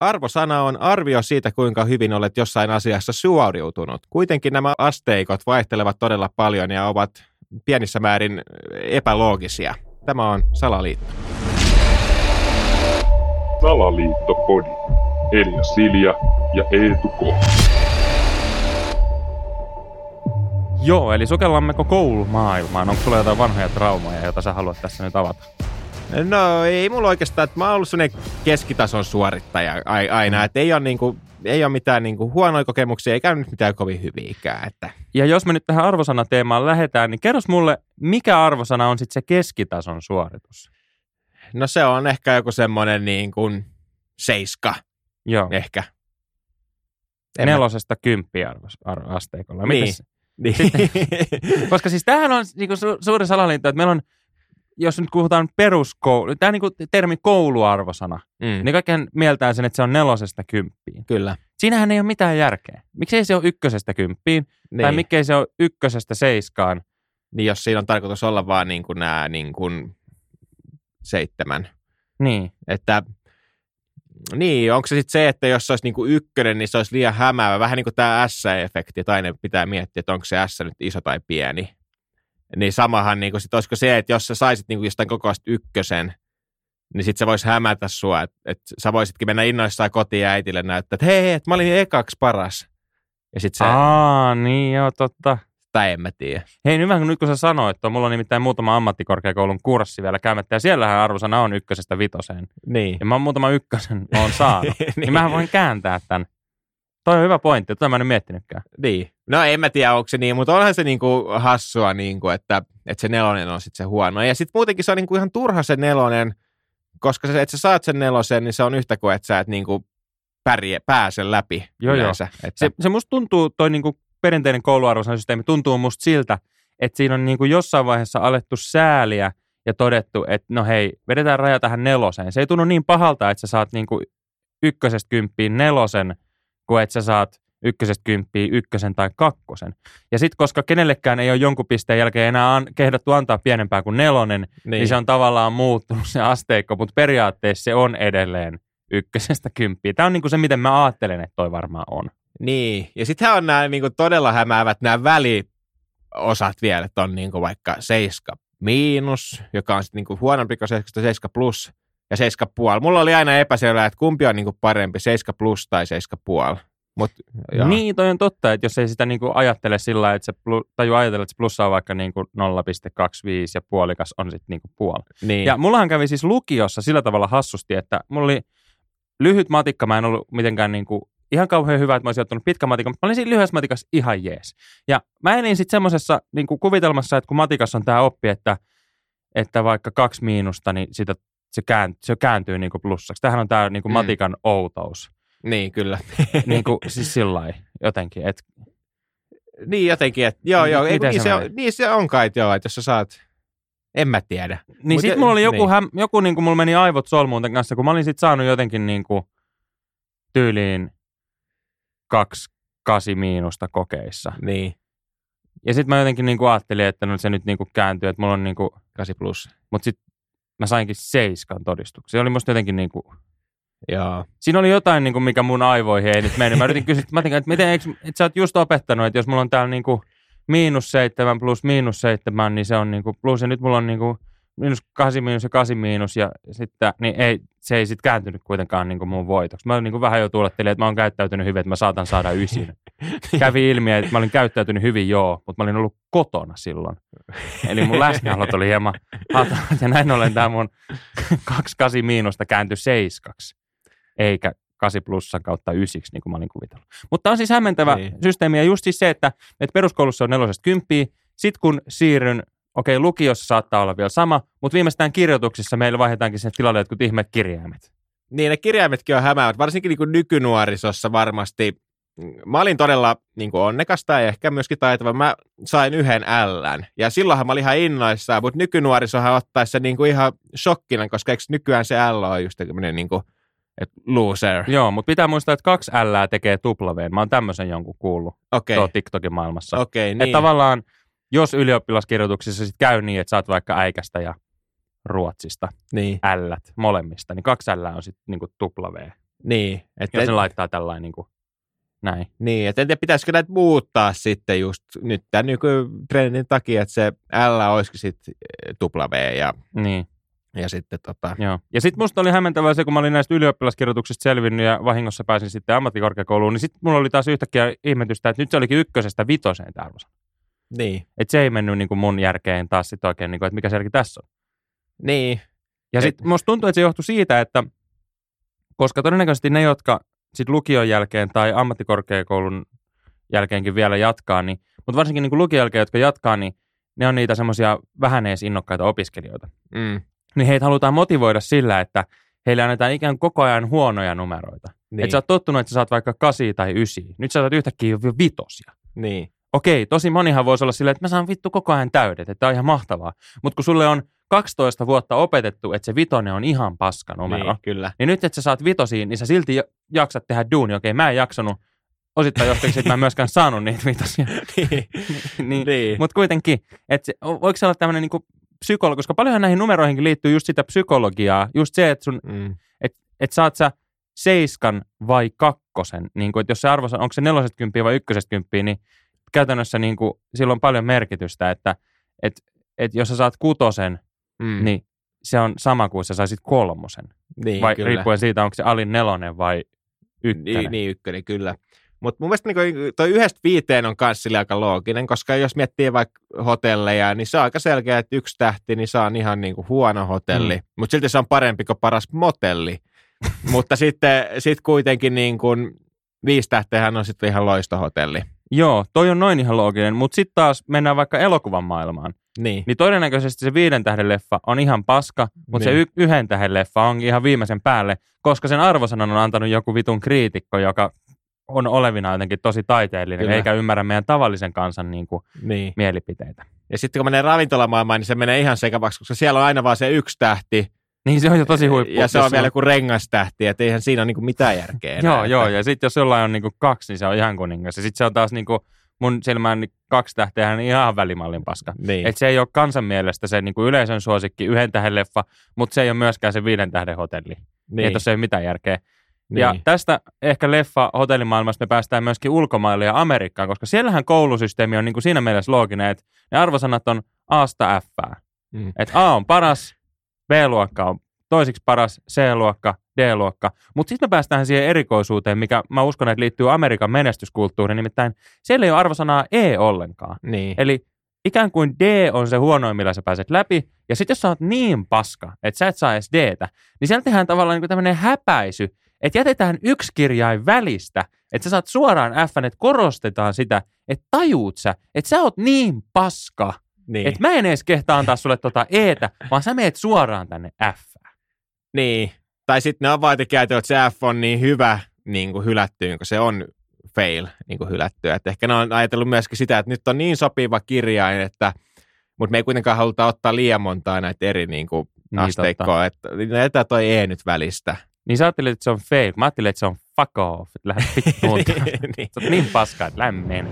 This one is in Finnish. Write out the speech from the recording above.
Arvosana on arvio siitä, kuinka hyvin olet jossain asiassa suoriutunut. Kuitenkin nämä asteikot vaihtelevat todella paljon ja ovat pienissä määrin epäloogisia. Tämä on Salaliitto. Salaliittopodi. Elia Silja ja Eetu K. Joo, eli sukellammeko koulumaailmaan? Onko sulla jotain vanhoja traumaja, joita sä haluat tässä nyt avata? No ei mulla oikeastaan, että mä oon ollut sellainen keskitason suorittaja aina, että ei ole, niinku, ei ole mitään niinku huonoja kokemuksia, eikä nyt mitään kovin hyviäkään. Että. Ja jos me nyt tähän arvosanateemaan lähdetään, niin kerros mulle, mikä arvosana on sitten se keskitason suoritus? No se on ehkä joku semmoinen niin kuin seiska, Joo. ehkä. En Nelosesta kymppiä asteikolla. Niin. niin. Sitten, koska siis tämähän on niin kuin su- suuri salaliitto, että meillä on jos nyt puhutaan peruskoulu, tämä niin termi kouluarvosana, mm. niin kaikkihan mieltää sen, että se on nelosesta kymppiin. Kyllä. Siinähän ei ole mitään järkeä. Miksei se ole ykkösestä kymppiin, niin. tai miksei se ole ykkösestä seiskaan. Niin jos siinä on tarkoitus olla vaan niin kuin nämä niin kuin seitsemän. Niin. Että niin, onko se sitten se, että jos se olisi niinku ykkönen, niin se olisi liian hämäävä. Vähän niin kuin tämä S-efekti, että aina pitää miettiä, että onko se S nyt iso tai pieni. Niin samahan, niin sit olisiko se, että jos sä saisit niin jostain kokoista ykkösen, niin sitten se voisi hämätä sua, että et sä voisitkin mennä innoissaan kotiin ja äitille näyttää, että hei, että mä olin ekaksi paras. Ja sit se... Aa, niin joo, totta. Tai en mä tiedä. Hei, nyt, nyt kun sä sanoit, että mulla on nimittäin muutama ammattikorkeakoulun kurssi vielä käymättä, ja siellähän arvosana on ykkösestä vitoseen. Niin. Ja mä oon muutama ykkösen on saanut. niin. niin mä voin kääntää tämän. Toi on hyvä pointti, tota mä en miettinytkään. Niin. No en mä tiedä, onko se niin, mutta onhan se niinku hassua, niinku, että, että se nelonen on sitten se huono. Ja sitten muutenkin se on niinku ihan turha se nelonen, koska se, että sä saat sen nelosen, niin se on yhtä kuin, että sä et niinku pärjää, pääse läpi joo, yleensä. Joo. Että... Se, se musta tuntuu, toi niinku perinteinen kouluarvosansysteemi tuntuu musta siltä, että siinä on niinku jossain vaiheessa alettu sääliä ja todettu, että no hei, vedetään raja tähän neloseen. Se ei tunnu niin pahalta, että sä saat niinku ykkösestä kymppiin nelosen, kuin että sä saat ykkösestä kymppiä, ykkösen tai kakkosen. Ja sitten koska kenellekään ei ole jonkun pisteen jälkeen enää an, kehdattu antaa pienempää kuin nelonen, niin. niin se on tavallaan muuttunut se asteikko, mutta periaatteessa se on edelleen ykkösestä kymppiä. Tämä on niinku se, miten mä ajattelen, että toi varmaan on. Niin, ja sittenhän on nämä niinku todella hämäävät nämä väliosat vielä, että on niinku vaikka 7 miinus, joka on sitten niinku huonompi kuin 7 plus ja 7,5. Mulla oli aina epäselvää, että kumpi on niinku parempi, 7 plus tai 7,5. Mut, niin, toi on totta, että jos ei sitä niinku ajattele sillä että se plus, taju ajatella, että se plussa on vaikka niinku 0,25 ja puolikas on sitten niinku puoli. Niin. Ja mullahan kävi siis lukiossa sillä tavalla hassusti, että mulla oli lyhyt matikka, mä en ollut mitenkään niinku ihan kauhean hyvä, että mä olisin ottanut pitkä matikka, mutta mä olin siinä lyhyessä matikassa ihan jees. Ja mä elin sitten semmoisessa niinku kuvitelmassa, että kun matikassa on tämä oppi, että, että vaikka kaksi miinusta, niin sitä, se, käänt, se kääntyy niinku plussaksi. Tähän on tämä niinku mm. matikan outous. Niin, kyllä. niin kuin, siis sillä jotenkin, että... Niin jotenkin, että joo, joo, ei, niin, se on, niin se on kai, joo, että jos sä saat, en mä tiedä. Niin sitten mulla oli joku, niin. häm, joku niin kuin mulla meni aivot solmuun tämän kanssa, kun mä olin sitten saanut jotenkin niin kuin tyyliin kaksi kasi miinusta kokeissa. Niin. Ja sitten mä jotenkin niin kuin ajattelin, että no se nyt niin kuin kääntyy, että mulla on niin kuin... Kasi plus. Mutta sitten mä sainkin seiskan todistuksen. Se oli musta jotenkin niin kuin Joo. Siinä oli jotain, niin kuin, mikä mun aivoihin ei nyt mennyt. Mä yritin kysyä, että, että miten, eikö, että sä oot just opettanut, että jos mulla on täällä niin kuin, miinus seitsemän plus miinus seitsemän, niin se on niin kuin, plus ja nyt mulla on niin kuin, miinus kasi miinus ja kasi miinus ja sitten, niin ei, se ei sitten kääntynyt kuitenkaan niin kuin mun voitoksi. Mä niin kuin vähän jo tuulettelin, että mä oon käyttäytynyt hyvin, että mä saatan saada ysin. Kävi ilmi, että mä olin käyttäytynyt hyvin joo, mutta mä olin ollut kotona silloin. Eli mun läsnäolot oli hieman hatarat ja näin ollen tämä mun kaksi kasi miinusta kääntyi seiskaksi eikä 8 plussan kautta ysiksi, niin kuin mä olin kuvitellut. Mutta on siis hämmentävä niin. systeemi, ja just siis se, että, että peruskoulussa on nelosesta kymppiä, sitten kun siirryn, okei, okay, lukiossa saattaa olla vielä sama, mutta viimeistään kirjoituksissa meillä vaihdetaankin sen tilalle jotkut ihmeet kirjaimet. Niin, ne kirjaimetkin on hämäävät, varsinkin niin kuin nykynuorisossa varmasti. Mä olin todella niin kuin onnekasta ja ehkä myöskin taitava. Mä sain yhden L. Ja silloinhan mä olin ihan innoissaan, mutta nykynuorisohan ottaisi se niin kuin ihan shokkina, koska eikö nykyään se L on just tämmöinen niin kuin et loser. Joo, mutta pitää muistaa, että kaksi L tekee tuplaveen. Mä oon tämmöisen jonkun kuullut okay. tuo TikTokin maailmassa. Okay, niin. Että tavallaan, jos ylioppilaskirjoituksissa sit käy niin, että saat vaikka äikästä ja ruotsista niin. L molemmista, niin kaksi L on sitten niinku tuplavee. Niin, että jos ne laittaa tällainen niin kuin, näin. Niin, että en tiedä, pitäisikö näitä muuttaa sitten just nyt tämän nykytrendin takia, että se L olisikin sitten tupla V ja, Niin, ja sitten tota, joo. Ja sitten musta oli hämmentävää se, kun mä olin näistä ylioppilaskirjoituksista selvinnyt ja vahingossa pääsin sitten ammattikorkeakouluun, niin sitten mulla oli taas yhtäkkiä ihmetystä, että nyt se olikin ykkösestä vitoseen tämä arvosana. niin, Että se ei mennyt niin kuin mun järkeen taas sitten oikein, niin kuin, että mikä se järki tässä on. niin, Ja Et- sitten musta tuntuu, että se johtui siitä, että koska todennäköisesti ne, jotka sitten lukion jälkeen tai ammattikorkeakoulun jälkeenkin vielä jatkaa, niin, mutta varsinkin niin kuin lukion jälkeen, jotka jatkaa, niin ne on niitä semmoisia vähän edes innokkaita opiskelijoita. mm, Niin heitä halutaan motivoida sillä, että heille annetaan ikään kuin koko ajan huonoja numeroita. Niin. niin, Että sä oot tottunut, että sä saat vaikka kasi tai ysi. Nyt sä saat yhtäkkiä jo vitosia. niin, Okei, tosi monihan voisi olla silleen, että mä saan vittu koko ajan täydet, että on ihan mahtavaa. Mutta kun sulle on 12 vuotta opetettu, että se vitonen on ihan paska numero, niin, kyllä. niin nyt, että sä saat vitosiin, niin sä silti ja- jaksat tehdä duuni. Okei, mä en jaksanut osittain johtuu, että mä en myöskään saanut niitä vitosia. niin, niin, niin, Mutta kuitenkin, että voiko se olla tämmöinen niinku psykologi, koska paljonhan näihin numeroihinkin liittyy just sitä psykologiaa, just se, että sun, mm, et saat sä seiskan vai kakkosen, niin kuin, että jos se arvo, onko se neloset kymppiä vai ykkösestä kymppiä, niin käytännössä niin kuin, sillä on paljon merkitystä, että et, et jos sä saat kutosen, mm, niin se on sama kuin sä saisit kolmosen. niin, vai kyllä. riippuen siitä, onko se alin nelonen vai ykkönen. Niin, niin ykkönen, kyllä. Mutta mun mielestä niin toi yhdestä viiteen on myös aika looginen, koska jos miettii vaikka hotelleja, niin se on aika selkeä, että yksi tähti, niin se on ihan niin kuin huono hotelli, mm. mutta silti se on parempi kuin paras motelli. mutta sitten sit kuitenkin niin kuin viisi tähteähän on sitten ihan loistohotelli. Joo, toi on noin ihan looginen, mutta sitten taas mennään vaikka elokuvan maailmaan. Niin, Niin todennäköisesti se viiden tähden leffa on ihan paska, mutta se Niin. y- yhden tähden leffa on ihan viimeisen päälle, koska sen arvosanan on antanut joku vitun kriitikko, joka on olevina jotenkin tosi taiteellinen, Kyllä. eikä ymmärrä meidän tavallisen kansan niin kuin, niin. mielipiteitä. Ja sitten kun menee ravintolamaailmaan, niin se menee ihan sekavaksi, koska siellä on aina vaan se yksi tähti, Niin se on jo tosi huippu. ja se on vielä joku rengastähti, että eihän siinä ole niin kuin mitään järkeä. enää, Joo, että- joo, ja sitten jos jollain on niinku kaksi, niin se on ihan kuningas. Ja sitten se on taas niinku, mun silmään niin kaksi tähteä niin ihan välimallin paska. Niin, Et se ei ole kansan mielestä se niinku yleisön suosikki yhden tähden leffa, mutta se ei ole myöskään se viiden tähden hotelli. Niin. niin, Ei tuossa ei ole mitään järkeä. Niin. Ja tästä ehkä leffa hotellimaailmasta me päästään myöskin ulkomaille ja Amerikkaan, koska siellähän koulusysteemi on niin kuin siinä mielessä looginen, että ne arvosanat on A-sta F. Mm. Että A on paras, B-luokka on toisiksi paras, C-luokka, D-luokka. Mutta sitten me päästään siihen erikoisuuteen, mikä mä uskon, että liittyy Amerikan menestyskulttuuriin, nimittäin siellä ei ole arvosanaa E ollenkaan. niin. Eli ikään kuin D on se huonoin, millä sä pääset läpi. Ja sitten jos sä oot niin paska, että sä et saa edes Dtä, niin siellä tehdään tavallaan niin tämmöinen häpäisy, että jätetään yksi kirjain välistä, että sä saat suoraan F, että korostetaan sitä, että tajuut sä, että sä oot niin paska, niin. että mä en edes kehtaa antaa sulle tota Etä, vaan sä meet suoraan tänne F. Niin. Tai sitten ne on vaan että se F on niin hyvä niin kuin hylättyyn, kun se on fail niin kuin hylättyä. Et ehkä ne on ajatellut myöskin sitä, että nyt on niin sopiva kirjain, että mutta me ei kuitenkaan haluta ottaa liian montaa näitä eri niin kuin Niin, asteikkoa, että jätetään toi E nyt välistä. Niin sä ajattelit, että se on fail. Mä ajattelin, että se on fuck off. Että lähdet vittuun. niin. Sä oot niin paska, että lämmin.